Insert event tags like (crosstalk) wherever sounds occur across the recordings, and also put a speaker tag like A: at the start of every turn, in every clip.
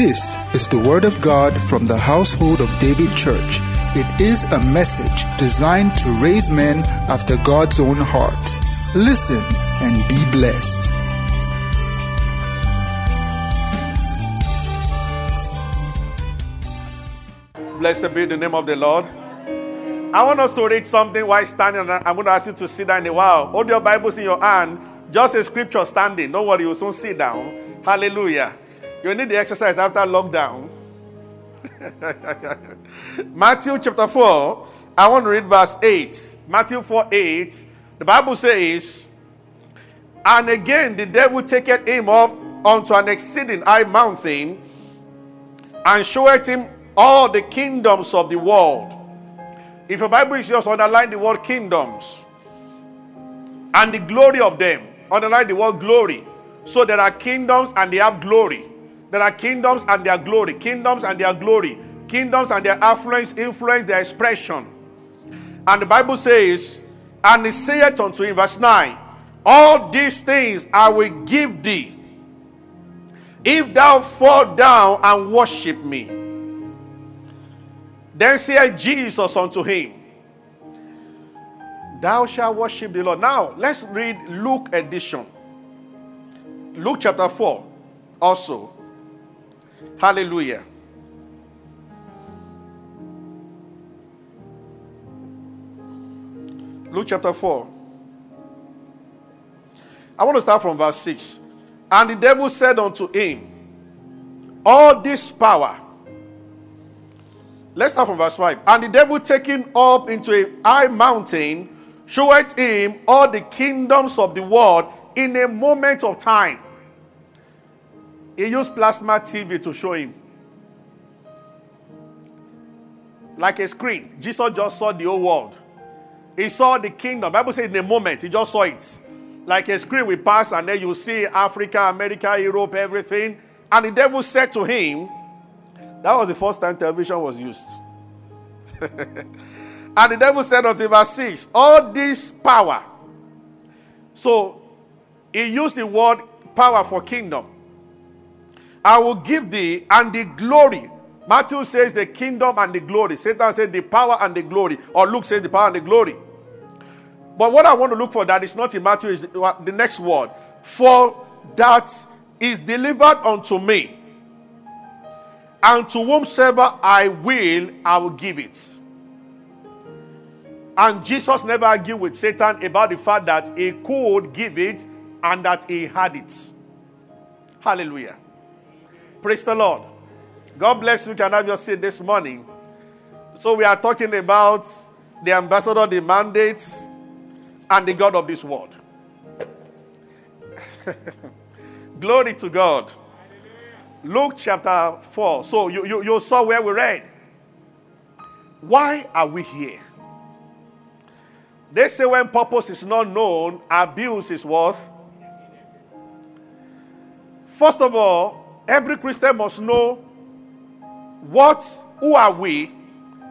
A: This is the Word of God from the household of David Church. It is a message designed to raise men after God's own heart. Listen and be blessed.
B: Blessed be the name of the Lord. I want us to read something while standing. and I'm going to ask you to sit down in a while. Hold your Bibles in your hand. Just a scripture standing. Don't worry, you'll soon sit down. Hallelujah. You need the exercise after lockdown. (laughs) Matthew chapter 4. I want to read verse 8. Matthew 4 8. The Bible says, And again the devil taketh him up unto an exceeding high mountain and showeth him all the kingdoms of the world. If your Bible is yours, underline the word kingdoms and the glory of them. Underline the word glory. So there are kingdoms and they have glory. There are kingdoms and their glory. Kingdoms and their glory. Kingdoms and their affluence, influence, their expression. And the Bible says, And he saith unto him, verse 9, All these things I will give thee, if thou fall down and worship me. Then said Jesus unto him, Thou shalt worship the Lord. Now, let's read Luke edition. Luke chapter 4 also. Hallelujah. Luke chapter 4. I want to start from verse 6. And the devil said unto him, All this power. Let's start from verse 5. And the devil taking up into a high mountain showed him all the kingdoms of the world in a moment of time. He used plasma TV to show him. Like a screen. Jesus just saw the whole world. He saw the kingdom. Bible says in a moment, he just saw it. Like a screen we pass, and then you see Africa, America, Europe, everything. And the devil said to him, that was the first time television was used. (laughs) and the devil said unto him, verse 6, all this power. So he used the word power for kingdom. I will give thee and the glory. Matthew says the kingdom and the glory. Satan said the power and the glory. Or Luke says the power and the glory. But what I want to look for that is not in Matthew, is the next word. For that is delivered unto me. And to whomsoever I will, I will give it. And Jesus never argued with Satan about the fact that he could give it and that he had it. Hallelujah. Praise the Lord. God bless you. Can have your seat this morning. So, we are talking about the ambassador, the mandate, and the God of this world. (laughs) Glory to God. Luke chapter 4. So, you, you, you saw where we read. Why are we here? They say when purpose is not known, abuse is worth. First of all, every Christian must know what, who are we,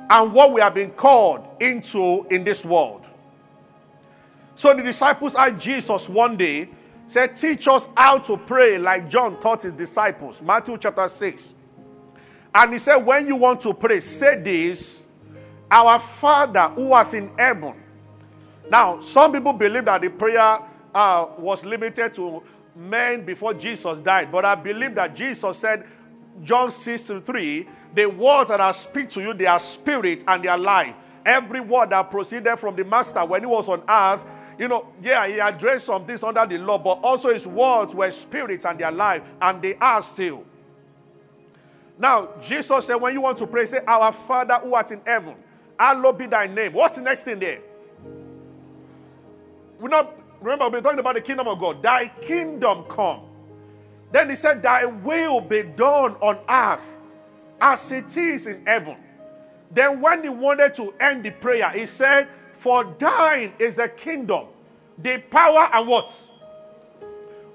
B: and what we have been called into in this world. So the disciples asked Jesus one day, said, Teach us how to pray like John taught his disciples. Matthew chapter 6. And he said, When you want to pray, say this Our Father who art in heaven. Now, some people believe that the prayer uh, was limited to men before Jesus died, but I believe that Jesus said, John 6 3, the words that I speak to you, they are spirit and they are life. Every word that proceeded from the Master when he was on earth, you know, yeah, he addressed some things under the law, but also his words were spirit and they are life, and they are still. Now, Jesus said, when you want to pray, say, Our Father who art in heaven, hallowed be thy name. What's the next thing there? We're not remember we're talking about the kingdom of God. Thy kingdom come. Then he said, Thy will be done on earth as it is in heaven. Then, when he wanted to end the prayer, he said, For thine is the kingdom, the power, and what?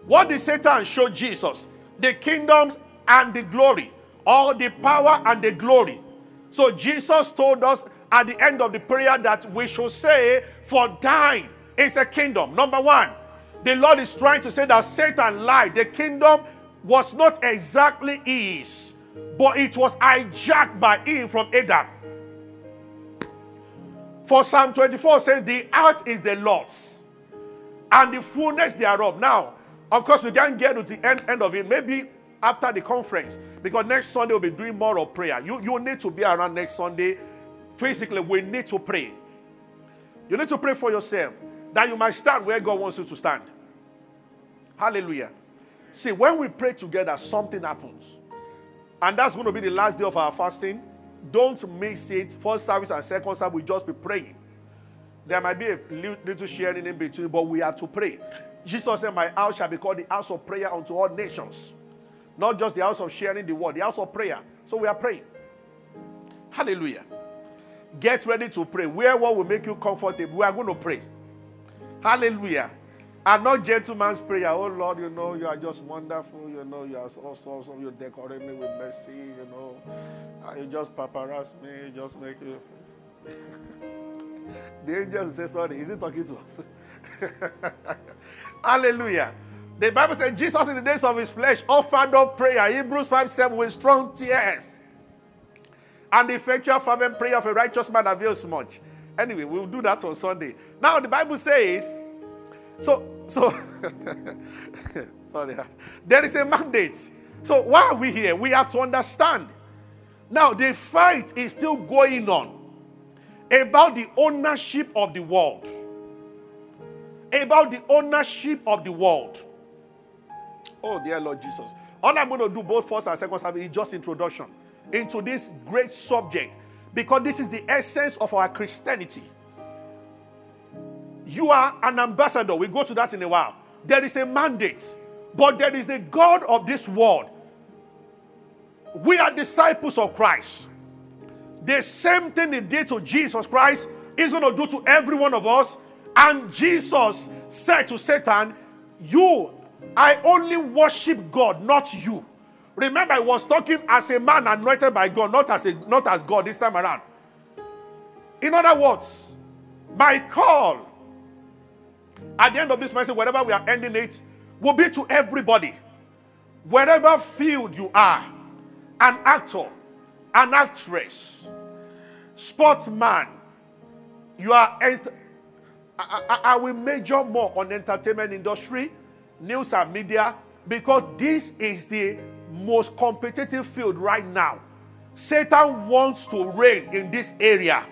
B: What did Satan show Jesus? The kingdoms and the glory, or the power and the glory. So, Jesus told us at the end of the prayer that we should say, For thine is the kingdom. Number one, the Lord is trying to say that Satan lied. The kingdom was not exactly his. but it was hijacked by him from Adam. For Psalm 24 says, The earth is the Lord's and the fullness thereof. Now, of course, we can't get to the end, end of it. Maybe after the conference, because next Sunday we'll be doing more of prayer. You, you need to be around next Sunday. Physically, we need to pray. You need to pray for yourself that you might stand where God wants you to stand. Hallelujah. See, when we pray together, something happens. And that's going to be the last day of our fasting. Don't miss it. First service and second service, we just be praying. There might be a little sharing in between, but we have to pray. Jesus said, My house shall be called the house of prayer unto all nations. Not just the house of sharing the word, the house of prayer. So we are praying. Hallelujah. Get ready to pray. Where what will make you comfortable, we are going to pray. Hallelujah. And not gentleman's prayer. Oh Lord, you know, you are just wonderful. You know, you are so awesome. You decorate me with mercy. You know, and you just paparazzi me. You just make you. the angels say, sorry. Is he talking to us? (laughs) Hallelujah. The Bible says Jesus in the days of his flesh offered up prayer. Hebrews 5 7 with strong tears. And the effectual fervent prayer of a righteous man avails much. Anyway, we'll do that on Sunday. Now the Bible says, so so (laughs) sorry, there is a mandate. So why are we here? We have to understand. Now the fight is still going on about the ownership of the world. About the ownership of the world. Oh, dear Lord Jesus. All I'm going to do both first and second service is just introduction into this great subject because this is the essence of our Christianity. You are an ambassador. We go to that in a while. There is a mandate, but there is a God of this world. We are disciples of Christ. The same thing he did to Jesus Christ is going to do to every one of us. And Jesus said to Satan, You, I only worship God, not you. Remember, I was talking as a man anointed by God, not as, a, not as God this time around. In other words, my call at the end of this message, wherever we are ending it, will be to everybody. Wherever field you are, an actor, an actress, sportsman, you are. Ent- I, I, I will major more on entertainment industry, news and media, because this is the most competitive field right now. Satan wants to reign in this area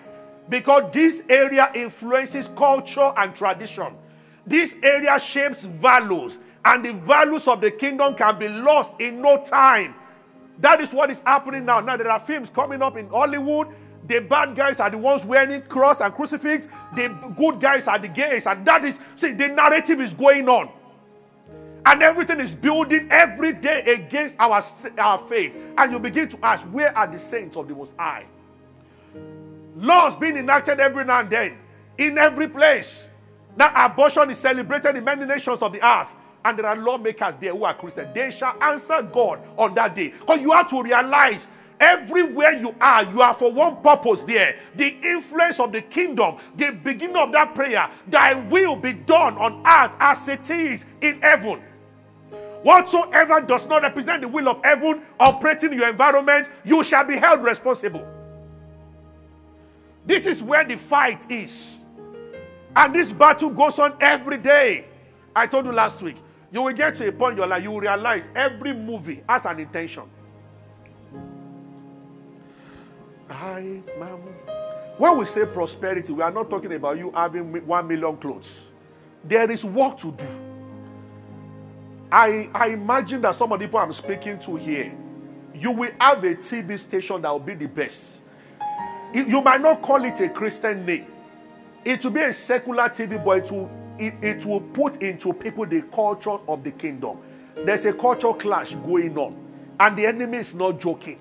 B: because this area influences culture and tradition. This area shapes values, and the values of the kingdom can be lost in no time. That is what is happening now. Now, there are films coming up in Hollywood. The bad guys are the ones wearing cross and crucifix. The good guys are the gays. And that is, see, the narrative is going on. And everything is building every day against our, our faith. And you begin to ask, where are the saints of the Most High? Laws being enacted every now and then, in every place. Now, abortion is celebrated in many nations of the earth. And there are lawmakers there who are Christian. They shall answer God on that day. Because you have to realize everywhere you are, you are for one purpose there. The influence of the kingdom, the beginning of that prayer, thy will be done on earth as it is in heaven. Whatsoever does not represent the will of heaven operating in your environment, you shall be held responsible. This is where the fight is. And this battle goes on every day. I told you last week, you will get to a point in your life, you will realize every movie has an intention. I, ma'am. When we say prosperity, we are not talking about you having one million clothes. There is work to do. I, I imagine that some of the people I'm speaking to here, you will have a TV station that will be the best. You might not call it a Christian name. It will be a secular TV, but it will, it, it will put into people the culture of the kingdom. There's a cultural clash going on, and the enemy is not joking.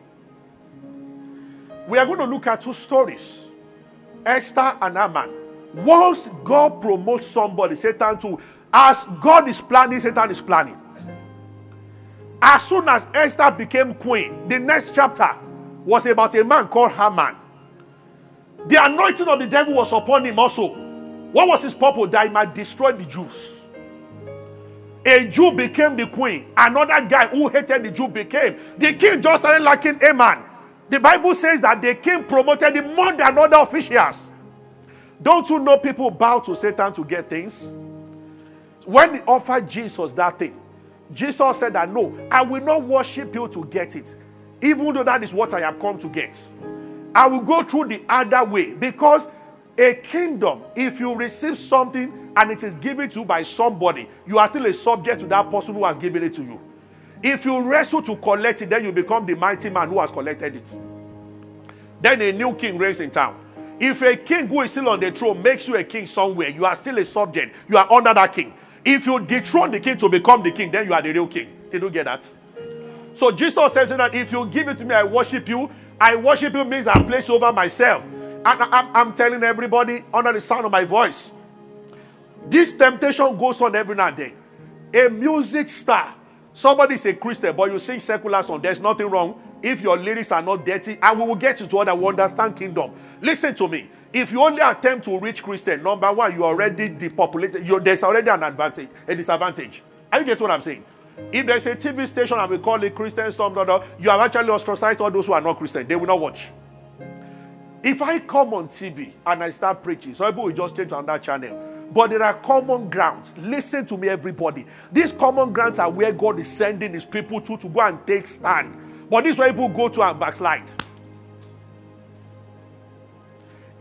B: We are going to look at two stories Esther and Haman. Once God promotes somebody, Satan too. as God is planning, Satan is planning. As soon as Esther became queen, the next chapter was about a man called Haman. The anointing of the devil was upon him also. What was his purpose? That he might destroy the Jews. a Jew became the queen. Another guy who hated the Jew became. The king just started liking Haman. The Bible says that the king promoted him more than other officials. Don't you know people bow to Satan to get things? When he offered Jesus that thing, Jesus said that no, I will not worship you to get it, even though that is what I have come to get. I will go through the other way because a kingdom, if you receive something and it is given to you by somebody, you are still a subject to that person who has given it to you. If you wrestle to collect it, then you become the mighty man who has collected it. Then a new king reigns in town. If a king who is still on the throne makes you a king somewhere, you are still a subject. You are under that king. If you dethrone the king to become the king, then you are the real king. Did you get that? So Jesus says that if you give it to me, I worship you. I worship you means I place over myself. And I'm, I'm telling everybody under the sound of my voice, this temptation goes on every now and then. A music star, somebody is a Christian, but you sing secular song. There's nothing wrong if your lyrics are not dirty, and we will get you to we understand kingdom. Listen to me. If you only attempt to reach Christian, number one, you already depopulated. you there's already an advantage, a disadvantage. Are you getting what I'm saying? If there's a TV station and we call it Christian, some other, you have actually ostracized all those who are not Christian. They will not watch. If I come on TV and I start preaching, some people will just change on that channel. But there are common grounds. Listen to me, everybody. These common grounds are where God is sending his people to to go and take stand. But this is where people go to and backslide.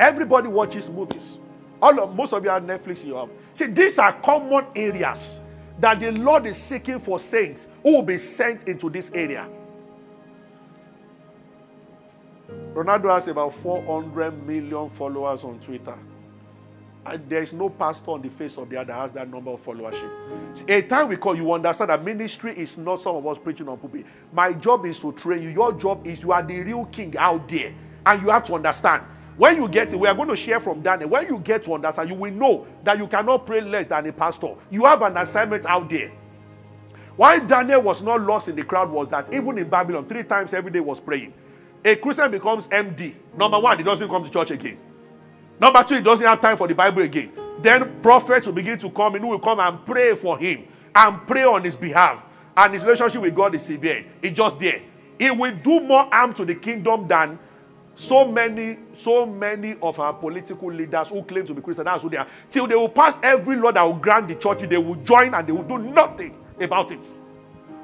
B: Everybody watches movies. All of most of you have Netflix. You have. See, these are common areas that the Lord is seeking for saints who will be sent into this area. Ronaldo has about 400 million followers on Twitter. And there's no pastor on the face of the earth that has that number of followership. See, a time we call you understand that ministry is not some of us preaching on pulpit. My job is to train you. Your job is you are the real king out there. And you have to understand when you get it, we are going to share from Daniel. When you get to understand, you will know that you cannot pray less than a pastor. You have an assignment out there. Why Daniel was not lost in the crowd was that even in Babylon, three times every day was praying. A Christian becomes MD. Number one, he doesn't come to church again. Number two, he doesn't have time for the Bible again. Then prophets will begin to come and who will come and pray for him and pray on his behalf. And his relationship with God is severe. It's just there. It will do more harm to the kingdom than so many, so many of our political leaders who claim to be Christian, that's who they are. Till they will pass every law that will grant the church, they will join and they will do nothing about it.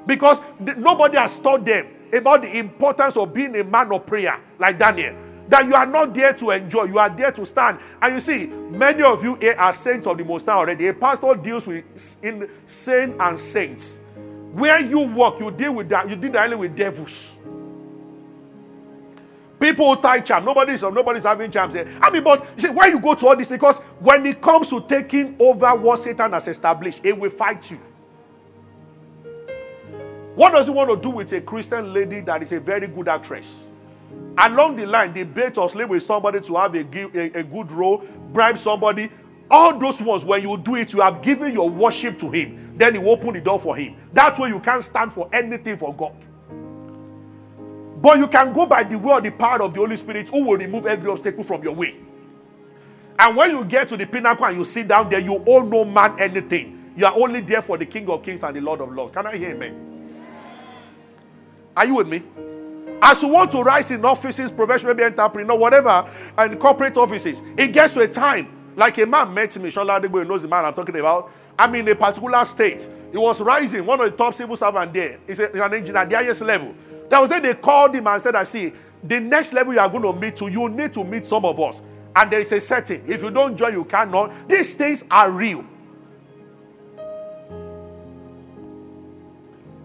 B: Because nobody has taught them about the importance of being a man of prayer, like Daniel. That you are not there to enjoy, you are there to stand. And you see, many of you here are saints of the Most High already. A pastor deals with in saints and saints. Where you work, you deal with that, you deal directly with devils. People tie charm. Nobody's nobody's having charms here. I mean, but you see, why you go to all this? Because when it comes to taking over what Satan has established, it will fight you. What does he want to do with a Christian lady that is a very good actress? Along the line, debate or sleep with somebody to have a, a, a good role, bribe somebody. All those ones, when you do it, you have given your worship to him. Then you open the door for him. That way, you can't stand for anything for God. But you can go by the or the power of the Holy Spirit who will remove every obstacle from your way. And when you get to the pinnacle and you sit down there, you owe no man anything. You are only there for the King of Kings and the Lord of Lords. Can I hear amen? Are you with me? As you want to rise in offices, professional, maybe entrepreneur, whatever, and corporate offices, it gets to a time. Like a man met me, Shola Adegbo knows the man I'm talking about. I'm in a particular state. He was rising, one of the top civil servants there. He's an engineer, at the highest level. That was it. They called him and said, I see, the next level you are going to meet to, you need to meet some of us. And there is a setting. If you don't join, you cannot. These things are real.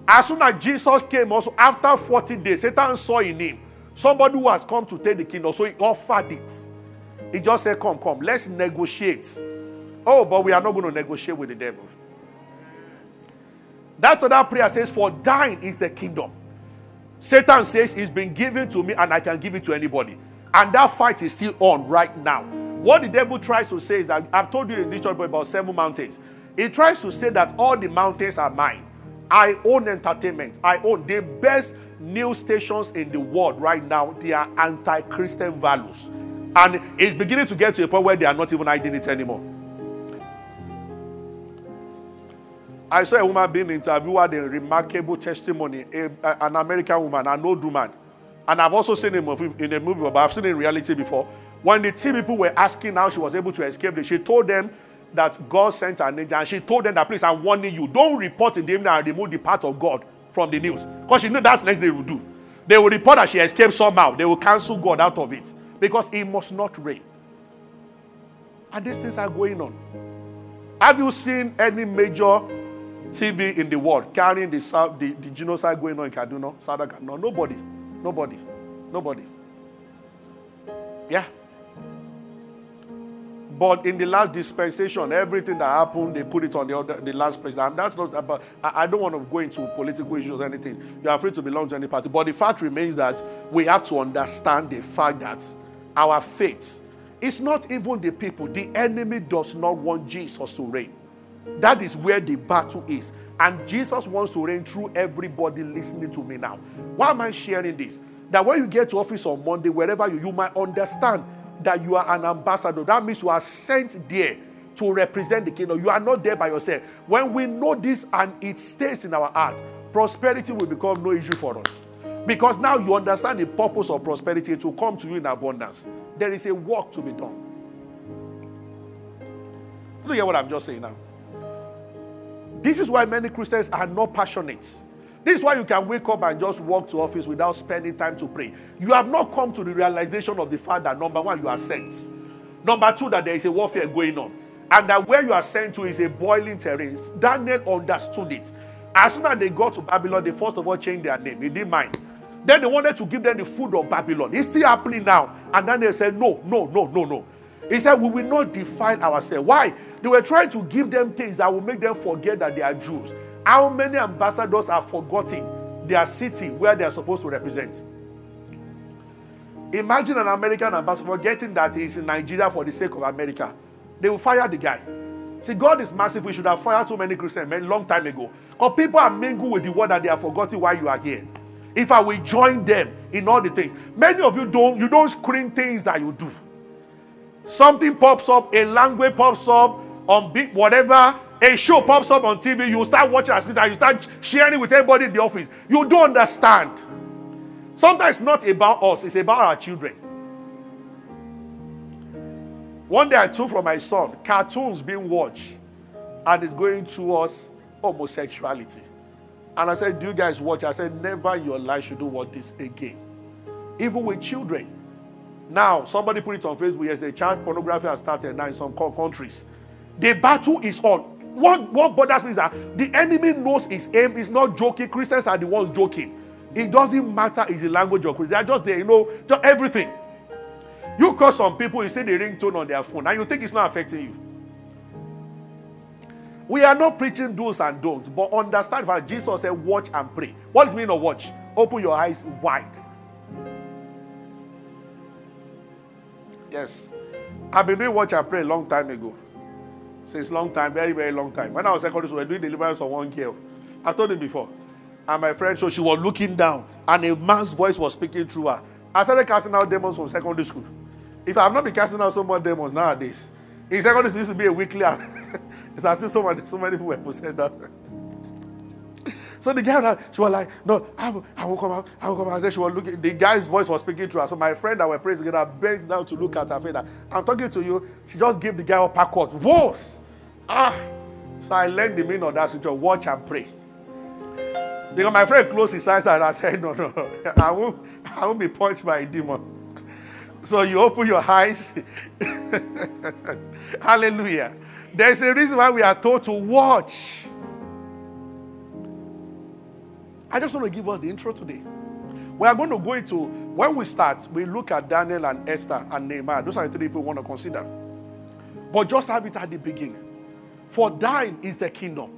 B: As soon as Jesus came, also after 40 days, Satan saw in him somebody who has come to take the kingdom. So he offered it. He just said, Come, come, let's negotiate. Oh, but we are not going to negotiate with the devil. That's what that prayer says, For thine is the kingdom Satan says it's been given to me and I can give it to anybody. And that fight is still on right now. What the devil tries to say is that I've told you in this church about seven mountains. He tries to say that all the mountains are mine. I own entertainment. I own the best news stations in the world right now. They are anti Christian values. And it's beginning to get to a point where they are not even hiding it anymore. I saw a woman being interviewed, a remarkable testimony, a, a, an American woman, an old woman. And I've also seen him in a movie, but I've seen it in reality before. When the two people were asking how she was able to escape, she told them that God sent an angel, and she told them that, please, I'm warning you, don't report in the evening and remove the part of God from the news. Because she knew that's the next they will do. They will report that she escaped somehow. They will cancel God out of it. Because it must not rain. And these things are going on. Have you seen any major TV in the world carrying the, the, the genocide going on in Kaduna, South Kaduna? No, nobody. Nobody. Nobody. Yeah. But in the last dispensation, everything that happened, they put it on the, other, the last president. And that's not uh, about, I, I don't want to go into political issues or anything. You're free to belong to any party. But the fact remains that we have to understand the fact that our faith is not even the people. The enemy does not want Jesus to reign. That is where the battle is. And Jesus wants to reign through everybody listening to me now. Why am I sharing this? That when you get to office on Monday, wherever you, you might understand that you are an ambassador. That means you are sent there to represent the kingdom. You are not there by yourself. When we know this and it stays in our heart, prosperity will become no issue for us. Because now you understand the purpose of prosperity to come to you in abundance. There is a work to be done. Look at what I'm just saying now? This is why many Christians are not passionate. This is why you can wake up and just walk to office without spending time to pray. You have not come to the realization of the fact that number one, you are sent. Number two, that there is a warfare going on. And that where you are sent to is a boiling terrain. Daniel understood it. As soon as they got to Babylon, they first of all changed their name. He didn't mind. Then they wanted to give them the food of Babylon. It's still happening now. And then they said, No, no, no, no, no. He said, We will not defile ourselves. Why? They were trying to give them things that will make them forget that they are Jews. How many ambassadors are forgotten their city where they are supposed to represent? Imagine an American ambassador getting that he's in Nigeria for the sake of America. They will fire the guy. See, God is massive. We should have fired too many Christian men long time ago. Because people are mingled with the word that they are forgotten why you are here. If I will join them in all the things. Many of you don't, you don't screen things that you do. Something pops up, a language pops up on big whatever, a show pops up on TV, you start watching as and you start sharing it with everybody in the office. You don't understand. Sometimes it's not about us, it's about our children. One day I took from my son cartoons being watched, and it's going towards homosexuality. And I said, Do you guys watch? I said, Never in your life should do watch this again. Even with children. Now, somebody put it on Facebook yesterday. Child pornography has started now in some countries. The battle is on. What, what bothers me is that the enemy knows his aim is not joking. Christians are the ones joking. It doesn't matter is the language of Christians. They are just there, you know, just everything. You call some people, you see the ringtone on their phone, and you think it's not affecting you. We are not preaching do's and don'ts, but understand that Jesus said, watch and pray. What does it mean of watch? Open your eyes wide. Yes. I've been doing watch and pray a long time ago. Since long time, very, very long time. When I was secondary school, we were doing deliverance for one girl. I told you before. And my friend, so she was looking down, and a man's voice was speaking through her. I started casting out demons from secondary school. If I have not been casting out so much demons nowadays, in secondary school, used to be a weekly. (laughs) it's as if so many, so many people were possessed. (laughs) So the girl, she was like, no, I will, I will come out, I won't come out. Then she was looking, the guy's voice was speaking to her. So my friend that were praying together bent down to look at her face. I'm talking to you. She just gave the guy a uppercut. Whoa! Ah! So I learned the meaning of that scripture. Watch and pray. Because my friend closed his eyes and I said, no, no, I won't, I won't be punched by a demon. So you open your eyes. (laughs) Hallelujah. There's a reason why we are told to watch. I just want to give us the intro today. We are going to go into, when we start, we look at Daniel and Esther and Nehemiah. Those are the three people we want to consider. But just have it at the beginning. For thine is the kingdom.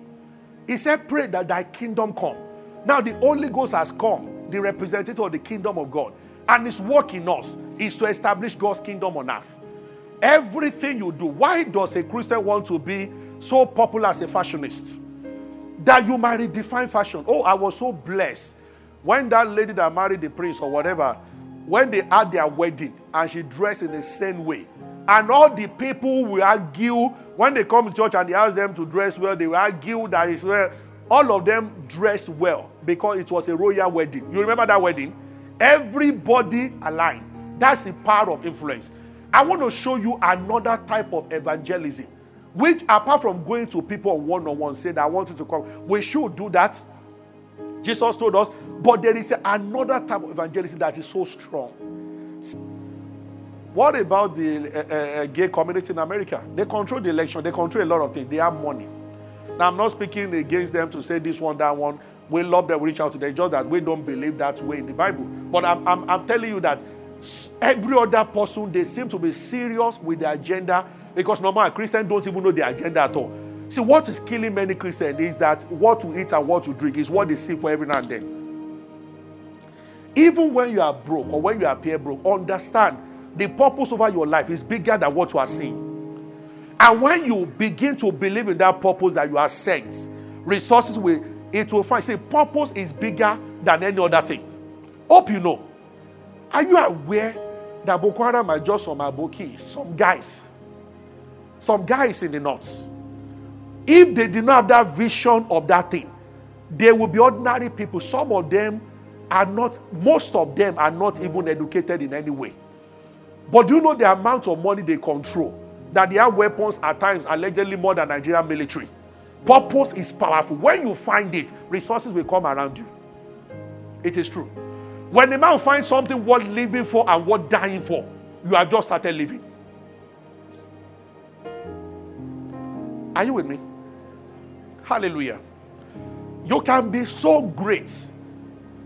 B: He said, Pray that thy kingdom come. Now, the Holy Ghost has come, the representative of the kingdom of God. And his work in us is to establish God's kingdom on earth. Everything you do, why does a Christian want to be so popular as a fashionist? That you might redefine fashion. Oh, I was so blessed when that lady that married the prince or whatever, when they had their wedding and she dressed in the same way, And all the people will argue when they come to church and they ask them to dress well, they will argue that it's well. All of them dressed well because it was a royal wedding. You remember that wedding? Everybody aligned. That's the power of influence. I want to show you another type of evangelism, which apart from going to people one on one, saying, I want you to come, we should do that. Jesus told us, but there is another type of evangelism that is so strong. What about the uh, uh, gay community in America? They control the election, they control a lot of things, they have money. Now, I'm not speaking against them to say this one, that one. We love them, we reach out to them, just that we don't believe that way in the Bible. But I'm, I'm, I'm telling you that every other person, they seem to be serious with the agenda because normal Christians don't even know the agenda at all. See, what is killing many Christians is that what to eat and what to drink is what they see for every now and then. Even when you are broke or when you appear broke, understand the purpose over your life is bigger than what you are seeing. And when you begin to believe in that purpose that you are sent, resources will it will find. See, purpose is bigger than any other thing. Hope you know. Are you aware that Boko Haram are just some Abokis, some guys, some guys in the north? If they did not have that vision of that thing, they will be ordinary people. Some of them are not, most of them are not even educated in any way. But do you know the amount of money they control? That they have weapons at times allegedly more than Nigerian military. Purpose is powerful. When you find it, resources will come around you. It is true. When a man finds something worth living for and worth dying for, you have just started living. Are you with me? Hallelujah. You can be so great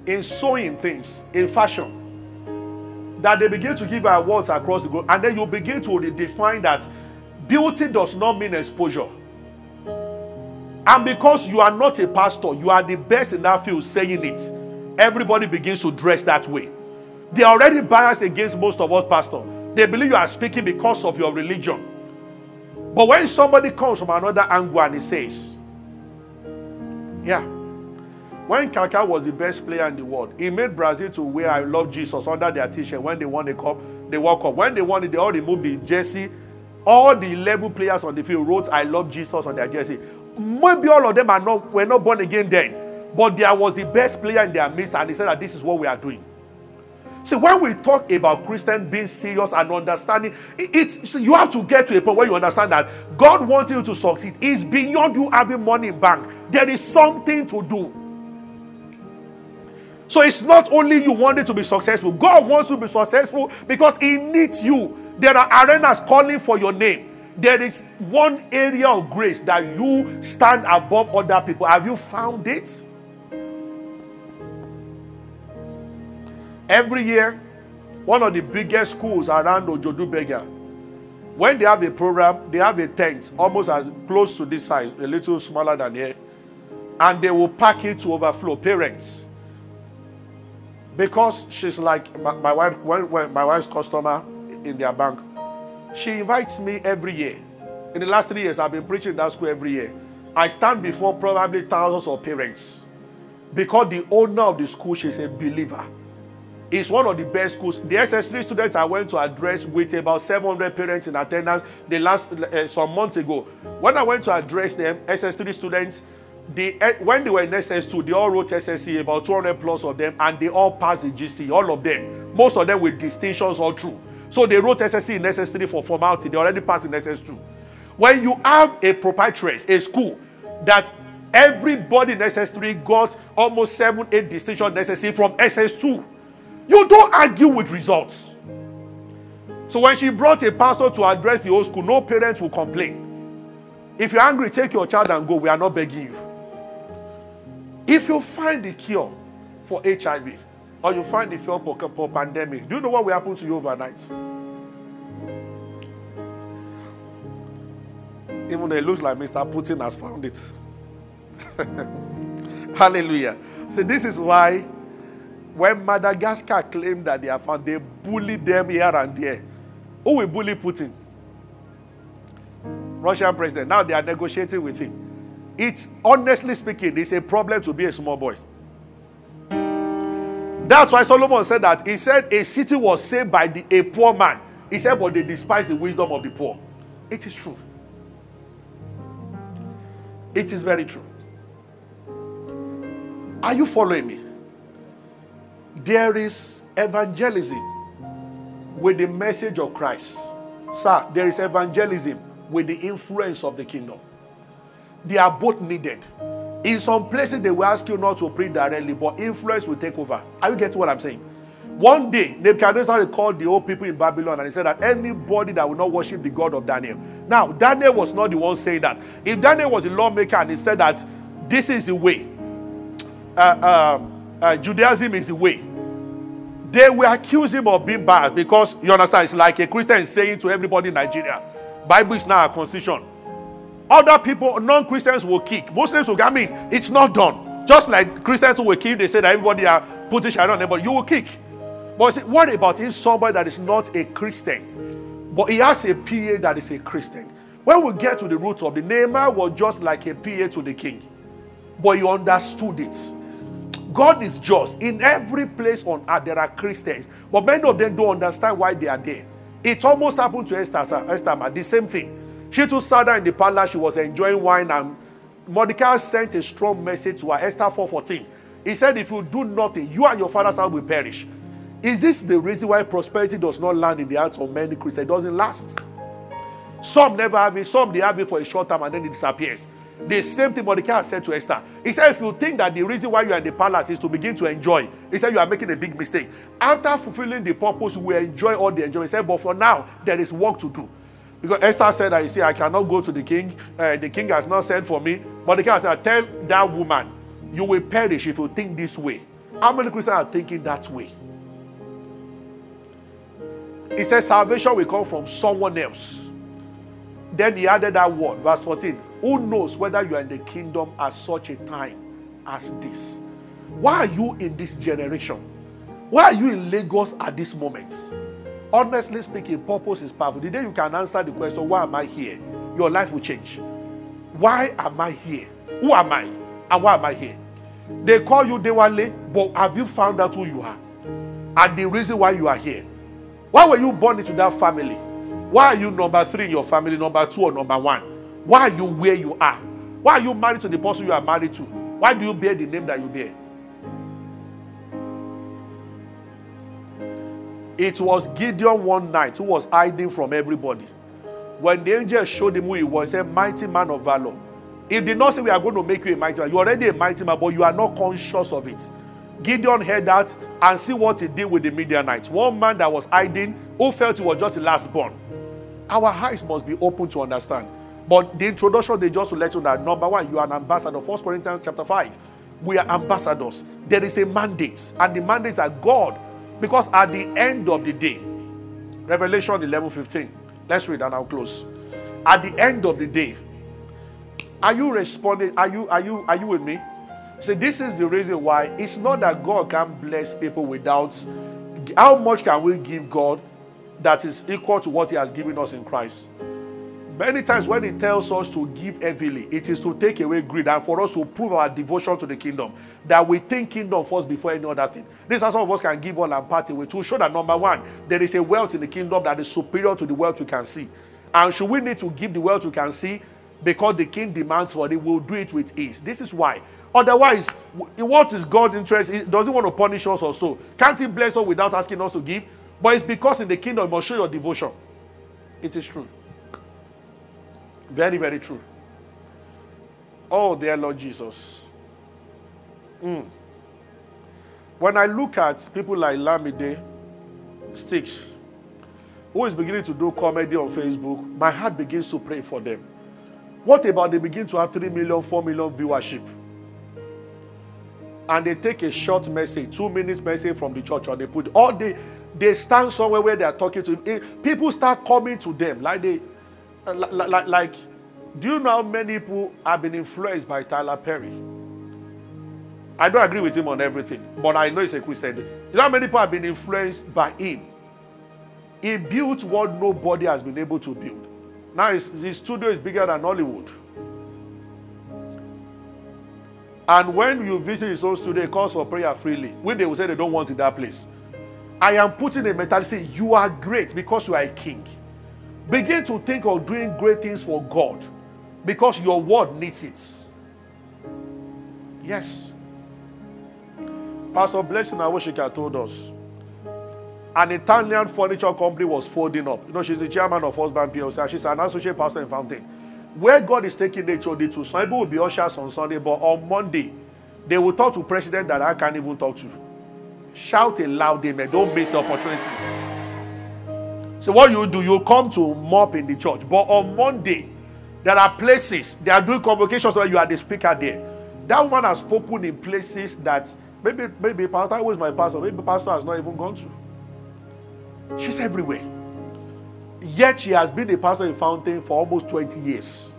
B: in sewing things, in fashion, that they begin to give awards across the globe, and then you begin to redefine that beauty does not mean exposure. And because you are not a pastor, you are the best in that field saying it, everybody begins to dress that way. They are already biased against most of us, pastor. They believe you are speaking because of your religion. But when somebody comes from another angle and he says, Yeah, when Kaká was the best player in the world, he made Brazil to wear I love Jesus under their t-shirt when they won the cup, the World Cup. When they won it, they all removed the jersey. All the 11 players on the field wrote I love Jesus on their jersey. Maybe all of them are not were not born again then, but there was the best player in their midst, and he said that this is what we are doing. See, when we talk about Christian being serious and understanding, it's you have to get to a point where you understand that God wants you to succeed. It's beyond you having money in bank. There is something to do. So it's not only you wanting to be successful, God wants you to be successful because He needs you. There are arenas calling for your name. There is one area of grace that you stand above other people. Have you found it? Every year, one of the biggest schools around Ojodu Berger, when they have a program, they have a tent almost as close to this size, a little smaller than here, and they will pack it to overflow. Parents, because she's like my, my wife when, when my wife's customer in their bank she invites me every year. In the last three years i've been preaching that school every year. I stand before probably thousands of parents because the owner of the school she's a believer it's one of the best schools the ss3 students i went to address with about 700 parents in attendance the last uh, some months ago when i went to address them ss3 students they, eh, when they were in SS2, they all wrote SSC, about 200 plus of them, and they all passed the GC, all of them. Most of them with distinctions all through. So they wrote SSC in SS3 for formality. They already passed in SS2. When you have a proprietress, a school, that everybody in SS3 got almost seven, eight distinctions in SSC from SS2, you don't argue with results. So when she brought a pastor to address the old school, no parent will complain. If you're angry, take your child and go. We are not begging you. If you find the cure for HIV or you find the cure for, for pandemic, do you know what will happen to you overnight? Even though it looks like Mr. Putin has found it. (laughs) Hallelujah. So this is why when Madagascar claimed that they have found, they bullied them here and there. Who will bully Putin? Russian president. Now they are negotiating with him. It's honestly speaking, it's a problem to be a small boy. That's why Solomon said that. He said a city was saved by the, a poor man He said, but they despise the wisdom of the poor. It is true. It is very true. Are you following me? There is evangelism with the message of Christ. Sir, there is evangelism with the influence of the kingdom. They are both needed. In some places, they will ask you not to preach directly, but influence will take over. Are you getting what I'm saying? One day, Nebuchadnezzar called the old people in Babylon and he said that anybody that will not worship the God of Daniel. Now, Daniel was not the one saying that. If Daniel was a lawmaker and he said that this is the way, uh, uh, uh, Judaism is the way, they will accuse him of being bad because you understand, it's like a Christian saying to everybody in Nigeria, Bible is now a constitution. Other people, non-Christians will kick. Muslims will I mean, it's not done. Just like Christians who will kick, they say that everybody are putting shadow on them, but you will kick. But see, what about if somebody that is not a Christian, but he has a PA that is a Christian? When we get to the root of the Nehemiah was just like a PA to the king, but he understood it. God is just. In every place on earth, there are Christians, but many of them don't understand why they are there. It almost happened to Esther, Esther, the same thing. She too sat down in the palace, she was enjoying wine, and Mordecai sent a strong message to her, Esther 4:14. He said, If you do nothing, you and your father's house will perish. Is this the reason why prosperity does not land in the hearts of many Christians? It doesn't last. Some never have it, some they have it for a short time and then it disappears. The same thing Mordecai said to Esther. He said, If you think that the reason why you are in the palace is to begin to enjoy, he said, You are making a big mistake. After fulfilling the purpose, you will enjoy all the enjoyment. He said, But for now, there is work to do. Because Esther said that, see, I cannot go to the king. Uh, the king has not sent for me. But the king said, Tell that woman, you will perish if you think this way. How many Christians are thinking that way? He said, Salvation will come from someone else. Then he added that word, verse 14. Who knows whether you are in the kingdom at such a time as this? Why are you in this generation? Why are you in Lagos at this moment? Honestly speaking, purpose is powerful. The day you can answer the question, Why am I here? your life will change. Why am I here? Who am I? And why am I here? They call you Dewale, but have you found out who you are? And the reason why you are here? Why were you born into that family? Why are you number three in your family, number two, or number one? Why are you where you are? Why are you married to the person you are married to? Why do you bear the name that you bear? It was Gideon one night who was hiding from everybody. When the angel showed him who he was, he said, Mighty man of valor. He did not say, We are going to make you a mighty man. You're already a mighty man, but you are not conscious of it. Gideon heard that and see what he did with the Midianites. One man that was hiding who felt he was just the last born. Our eyes must be open to understand. But the introduction, they just let you know that number one, you are an ambassador. First Corinthians chapter 5. We are ambassadors. There is a mandate, and the mandates are God because at the end of the day, Revelation 11 15, let's read and I'll close. At the end of the day, are you responding? Are you are you are you with me? See, this is the reason why it's not that God can bless people without how much can we give God that is equal to what He has given us in Christ? Many times when he tells us to give heavily, it is to take away greed and for us to prove our devotion to the kingdom. That we think kingdom first before any other thing. This is some of us can give all and part away to show that number one, there is a wealth in the kingdom that is superior to the wealth we can see. And should we need to give the wealth we can see because the king demands for it, we'll do it with ease. This is why. Otherwise, what is God's interest? He doesn't want to punish us or so. Can't He bless us without asking us to give? But it's because in the kingdom, you must show your devotion. It is true. Very, very true. Oh, dear Lord Jesus. Mm. When I look at people like Lamide Sticks, who is beginning to do comedy on Facebook, my heart begins to pray for them. What about they begin to have 3 million, 4 million viewership? And they take a short message, two minutes message from the church, or they put all they they stand somewhere where they are talking to eh, people start coming to them like they Uh, like, like, do you know how many people have been influenced by Tyler Perry? I don't agree with him on everything, but I know he's a Christian. You know how many people have been influenced by him? He built what nobody has been able to build. Now his, his studio is bigger than Hollywood. And when you visit his own studio, he calls for prayer freely. When they will say they don't want in that place. I am putting a mentality you are great because you are a king. Begin to think of doing great things for God because your word needs it. Yes. Pastor Blessing Awosika told us an Italian furniture company was folding up. You know, she's the chairman of First Bank PLC. She's an associate pastor in Fountain. Where God is taking HOD to, some people will be ushers on Sunday, but on Monday, they will talk to president that I can't even talk to. Shout a loud amen. Don't miss the opportunity. So what you do, you come to mop in the church. But on Monday, there are places they are doing convocations where you are the speaker there. That woman has spoken in places that maybe maybe pastor who is my pastor, maybe pastor has not even gone to. She's everywhere. Yet she has been a pastor in Fountain for almost 20 years.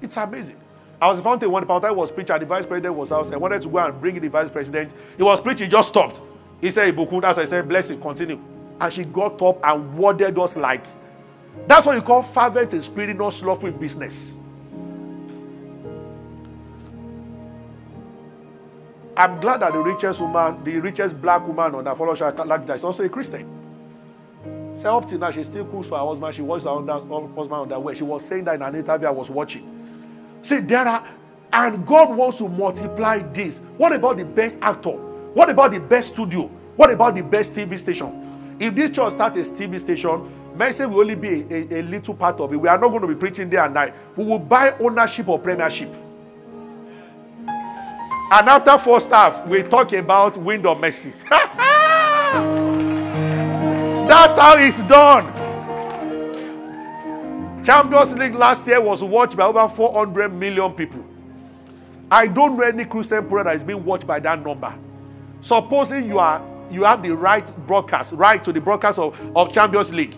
B: It's amazing. I was in Fountain when the pastor was preaching, the vice president was out. I wanted to go and bring in the vice president. He was preaching, he just stopped. He said, Ibukun, that's I said, blessing, continue. And she got up and worded us like that's what you call fervent in spirit, not slothful in business. I'm glad that the richest woman, the richest black woman on that fellowship like that is also a Christian. Say up till now, she still cooks for her husband. She washes her husband underwear. She was saying that in an interview I was watching. See, there are, and God wants to multiply this. What about the best actor? What about the best studio? What about the best TV station? If this church starts a TV station, Message will only be a, a, little part of it. We are not going to be preaching day and night. We will buy ownership or premiership. And after four staff, we talk about wind of mercy. (laughs) That's how it's done. Champions League last year was watched by over 400 million people. I don't know any Christian program that is being watched by that number. Supposing you are you have the right broadcast, right to the broadcast of, of Champions League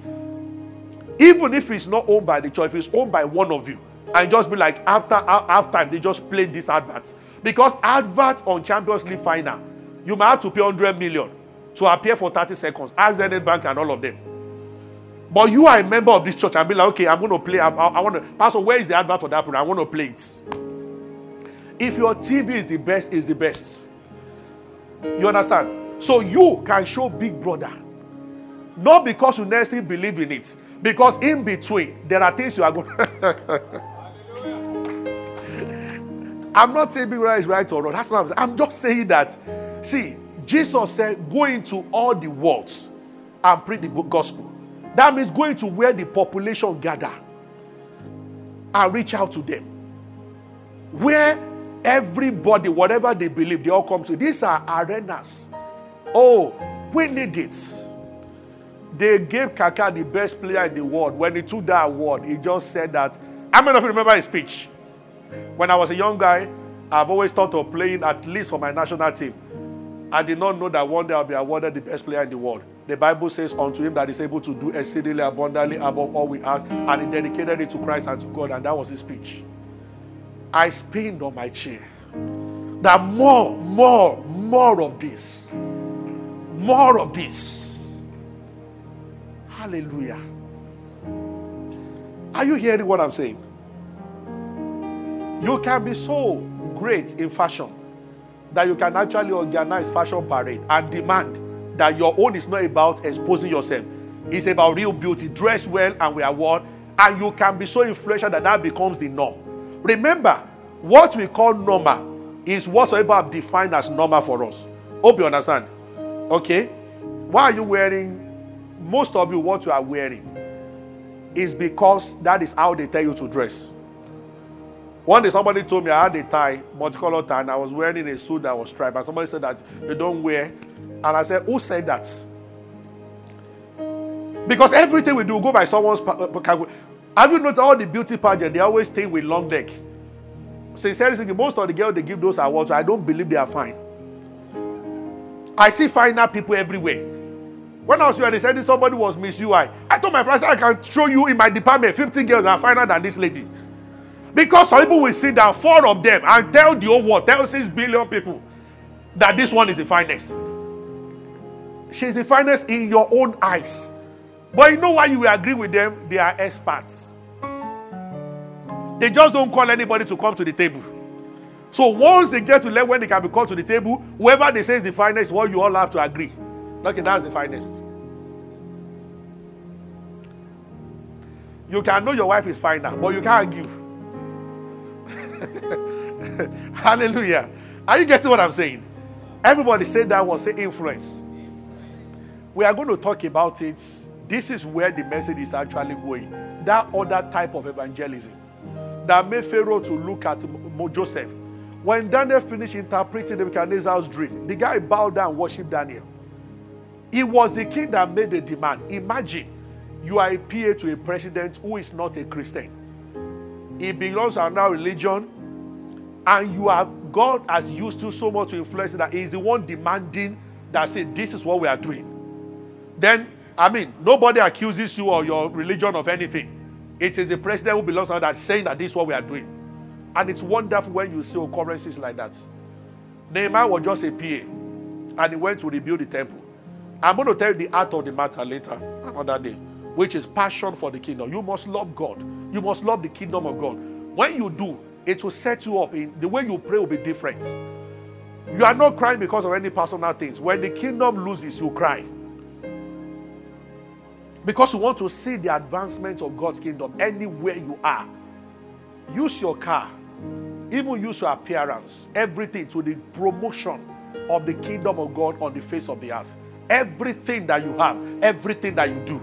B: even if it's not owned by the church, if it's owned by one of you, and just be like, after half time, they just play these adverts. Because advert on Champions League final, you might have to pay 100 million to appear for 30 seconds, as Zenith Bank and all of them. But you are a member of this church and be like, okay, I'm going to play. I, I, I want to, Pastor, where is the advert for that program? I want to play it. If your TV is the best, is the best. You understand? So you can show Big Brother. Not because you necessarily believe in it, because in between, there are things you are going (laughs) I'm not saying Big Brother is right or wrong. That's not I'm. I'm just saying that, see, Jesus said, go into all the worlds and preach the gospel. That means going to where the population gather and reach out to them. Where everybody, whatever they believe, they all come to. These are arenas. Oh, we need it. They gave Kaka the best player in the world. When he took that award, he just said that. Many of you remember his speech? When I was a young guy, I've always thought of playing at least for my national team. I did not know that one day I'll be awarded the best player in the world. The Bible says, Unto him that is able to do exceedingly abundantly above all we ask, and he dedicated it to Christ and to God, and that was his speech. I spinned on my chair. That more, more, more of this. More of this. Hallelujah. Are you hearing what I'm saying? You can be so great in fashion that you can actually organize fashion parade and demand that your own is not about exposing yourself. It's about real beauty. Dress well and wear what? And you can be so influential that that becomes the norm. Remember, what we call normal is what some people have defined as normal for us. Hope you understand. Okay? Why are you wearing most of you, what you are wearing is because that is how they tell you to dress. One day, somebody told me I had a tie, multicolored tie, and I was wearing a suit that was striped. And somebody said that you don't wear. And I said, Who said that? Because everything we do go by someone's. Uh, have you noticed all the beauty pageant? They always stay with long neck. Sincerely speaking, most of the girls they give those awards, I don't believe they are fine. I see finer people everywhere. When I was here, they said somebody was Miss UI. I told my friends, I can show you in my department 50 girls are finer than this lady. Because some people will sit down, four of them, and tell the whole world, tell six billion people that this one is the finest. She's the finest in your own eyes. But you know why you will agree with them? They are experts. They just don't call anybody to come to the table. So once they get to level when they can be called to the table, whoever they say is the finest, what well, you all have to agree. Okay, that's the finest. You can know your wife is fine now, but you can't argue. (laughs) Hallelujah. Are you getting what I'm saying? Everybody said that was say influence. We are going to talk about it. This is where the message is actually going. That other type of evangelism that made Pharaoh to look at Joseph. When Daniel finished interpreting Nebuchadnezzar's dream, the guy bowed down and worshiped Daniel. It was the king that made the demand. Imagine you are a PA to a president who is not a Christian. He belongs to another religion, and you are God has used you so much to influence that He is the one demanding that say this is what we are doing. Then, I mean, nobody accuses you or your religion of anything. It is the president who belongs to that saying that this is what we are doing. And it's wonderful when you see occurrences like that. Nehemiah was just a PA, and he went to rebuild the temple. I'm going to tell you the art of the matter later, another day, which is passion for the kingdom. You must love God. You must love the kingdom of God. When you do, it will set you up in the way you pray will be different. You are not crying because of any personal things. When the kingdom loses, you cry. Because you want to see the advancement of God's kingdom anywhere you are. Use your car, even use your appearance, everything to the promotion of the kingdom of God on the face of the earth. Everything that you have, everything that you do.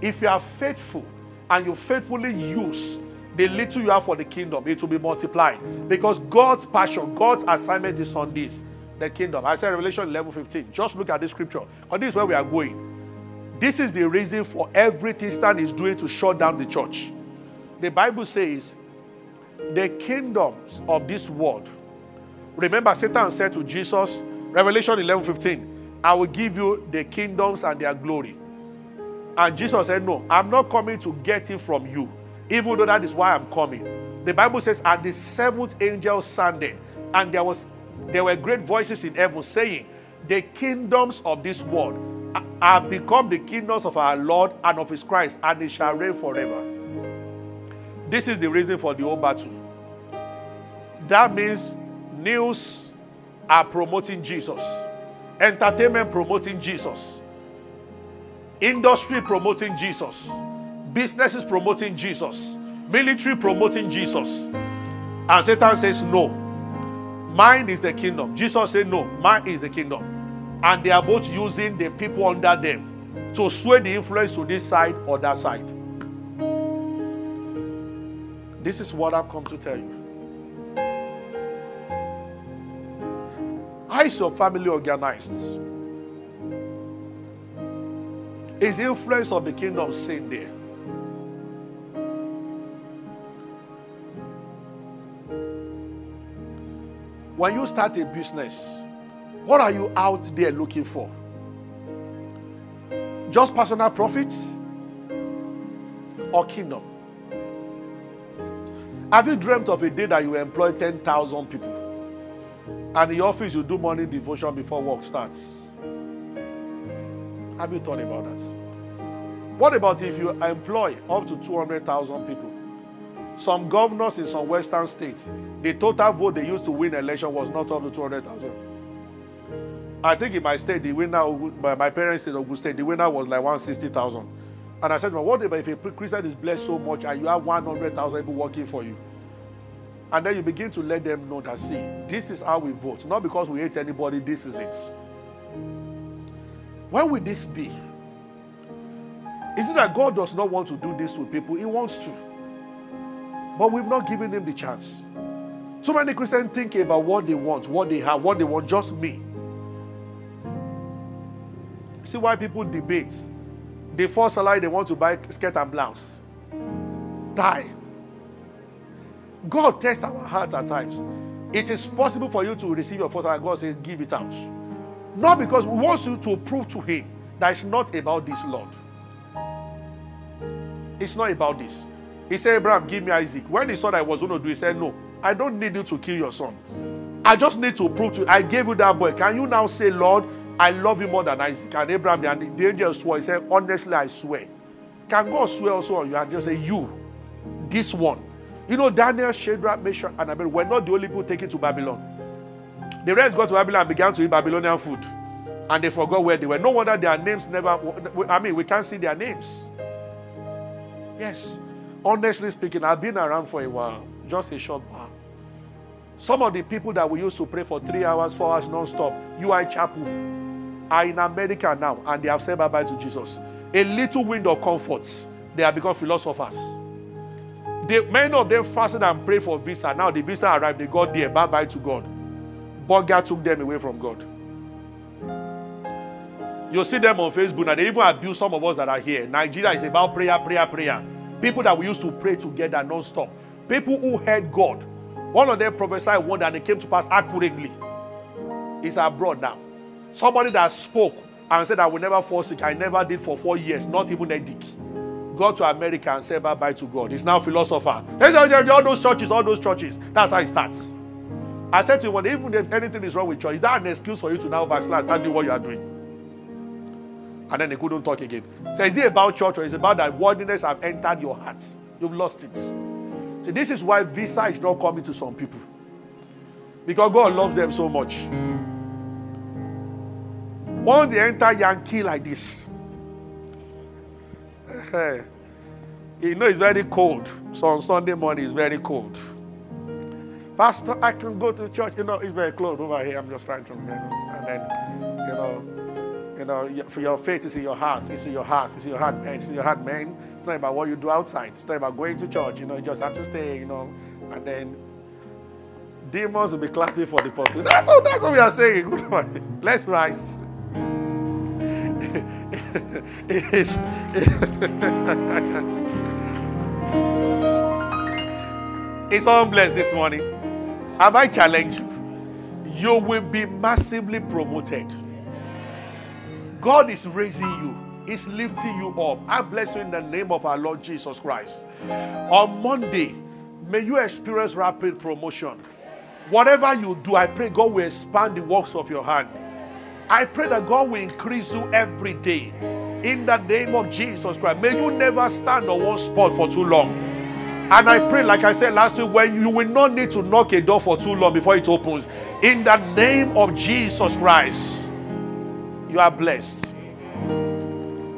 B: If you are faithful and you faithfully use the little you have for the kingdom, it will be multiplied. Because God's passion, God's assignment is on this the kingdom. I said Revelation 11 15. Just look at this scripture. Because this is where we are going. This is the reason for everything Satan is doing to shut down the church. The Bible says, the kingdoms of this world. Remember, Satan said to Jesus, Revelation 11 15, I will give you the kingdoms and their glory. And Jesus said, No, I'm not coming to get it from you, even though that is why I'm coming. The Bible says, And the seventh angel sounded, and there was there were great voices in heaven saying, The kingdoms of this world are become the kingdoms of our Lord and of his Christ, and it shall reign forever. This is the reason for the whole battle. That means news are promoting Jesus entertainment promoting Jesus, industry promoting Jesus, businesses promoting Jesus, military promoting Jesus. And Satan says, No, mine is the kingdom. Jesus said, No, mine is the kingdom. And they are both using the people under them to sway the influence to this side or that side. This is what I've come to tell you. How is your family organized? Is the influence of the kingdom seen there? When you start a business, what are you out there looking for? Just personal profit or kingdom? Have you dreamt of a day that you employ 10,000 people? And in the office, you do morning devotion before work starts. Have you thought about that? What about if you employ up to 200,000 people? Some governors in some western states, the total vote they used to win election was not up to 200,000. I think in my state, the winner, my parents' state, Ogun State, the winner was like 160,000. And I said, well, what if a Christian is blessed so much and you have 100,000 people working for you? And then you begin to let them know that, see, this is how we vote. Not because we hate anybody, this is it. When will this be? Is it that God does not want to do this with people? He wants to. But we've not given him the chance. So many Christians think about what they want, what they have, what they want, just me. See why people debate. First salary they want to buy skirt and blouse. Die. God tests our hearts at times. It is possible for you to receive your first, and God says, Give it out. Not because we want you to prove to Him that it's not about this, Lord. It's not about this. He said, Abraham, give me Isaac. When he saw that I was going to do, he said, No, I don't need you to kill your son. I just need to prove to you, I gave you that boy. Can you now say, Lord, I love you more than Isaac? And Abraham, and the angel swore, he said, Honestly, I swear. Can God swear also on you and just say, You, this one, you know, Daniel, Shadrach, Meshach, and Abednego were not the only people taken to Babylon. The rest got to Babylon and began to eat Babylonian food. And they forgot where they were. No wonder their names never, I mean, we can't see their names. Yes. Honestly speaking, I've been around for a while, just a short while. Some of the people that we used to pray for three hours, four hours non-stop, UI Chapel, are in America now and they have said bye-bye to Jesus. A little wind of comfort, they have become philosophers. They, many of them fasted and prayed for visa. Now the visa arrived, they got there, bye-bye to God. But God took them away from God. You'll see them on Facebook and they even abuse some of us that are here. Nigeria is about prayer, prayer, prayer. People that we used to pray together non-stop. People who heard God one of them prophesied one that it came to pass accurately. He's abroad now. Somebody that spoke and said, I will never fall sick. I never did for four years, not even a dick. Go to America and say bye bye to God. He's now philosopher. All those churches, all those churches. That's how it starts. I said to him, even if anything is wrong with church, is that an excuse for you to now backslide, and do what you are doing? And then they couldn't talk again. So is it about church or is it about that worldliness have entered your heart? You've lost it. See, this is why visa is not coming to some people. Because God loves them so much. Once they enter Yankee like this, you know it's very cold. So on Sunday morning it's very cold. Pastor, I can go to church. You know, it's very cold over here. I'm just trying to remember. And then, you know, you know, for your faith is in your heart. It's in your heart. It's in your heart, man. It's in your heart, man. It's not about what you do outside. It's not about going to church. You know, you just have to stay, you know, and then demons will be clapping for the person. That's what, that's what we are saying. Good morning. Let's rise. it (laughs) is. it's all blessed this morning. Have I challenged you? You will be massively promoted. God is raising you is lifting you up. I bless you in the name of our Lord Jesus Christ. On Monday, may you experience rapid promotion. Whatever you do, I pray God will expand the works of your hand. I pray that God will increase you every day. In the name of Jesus Christ. May you never stand on one spot for too long. And I pray, like I said last week, when you will not need to knock a door for too long before it opens. In the name of Jesus Christ, you are blessed.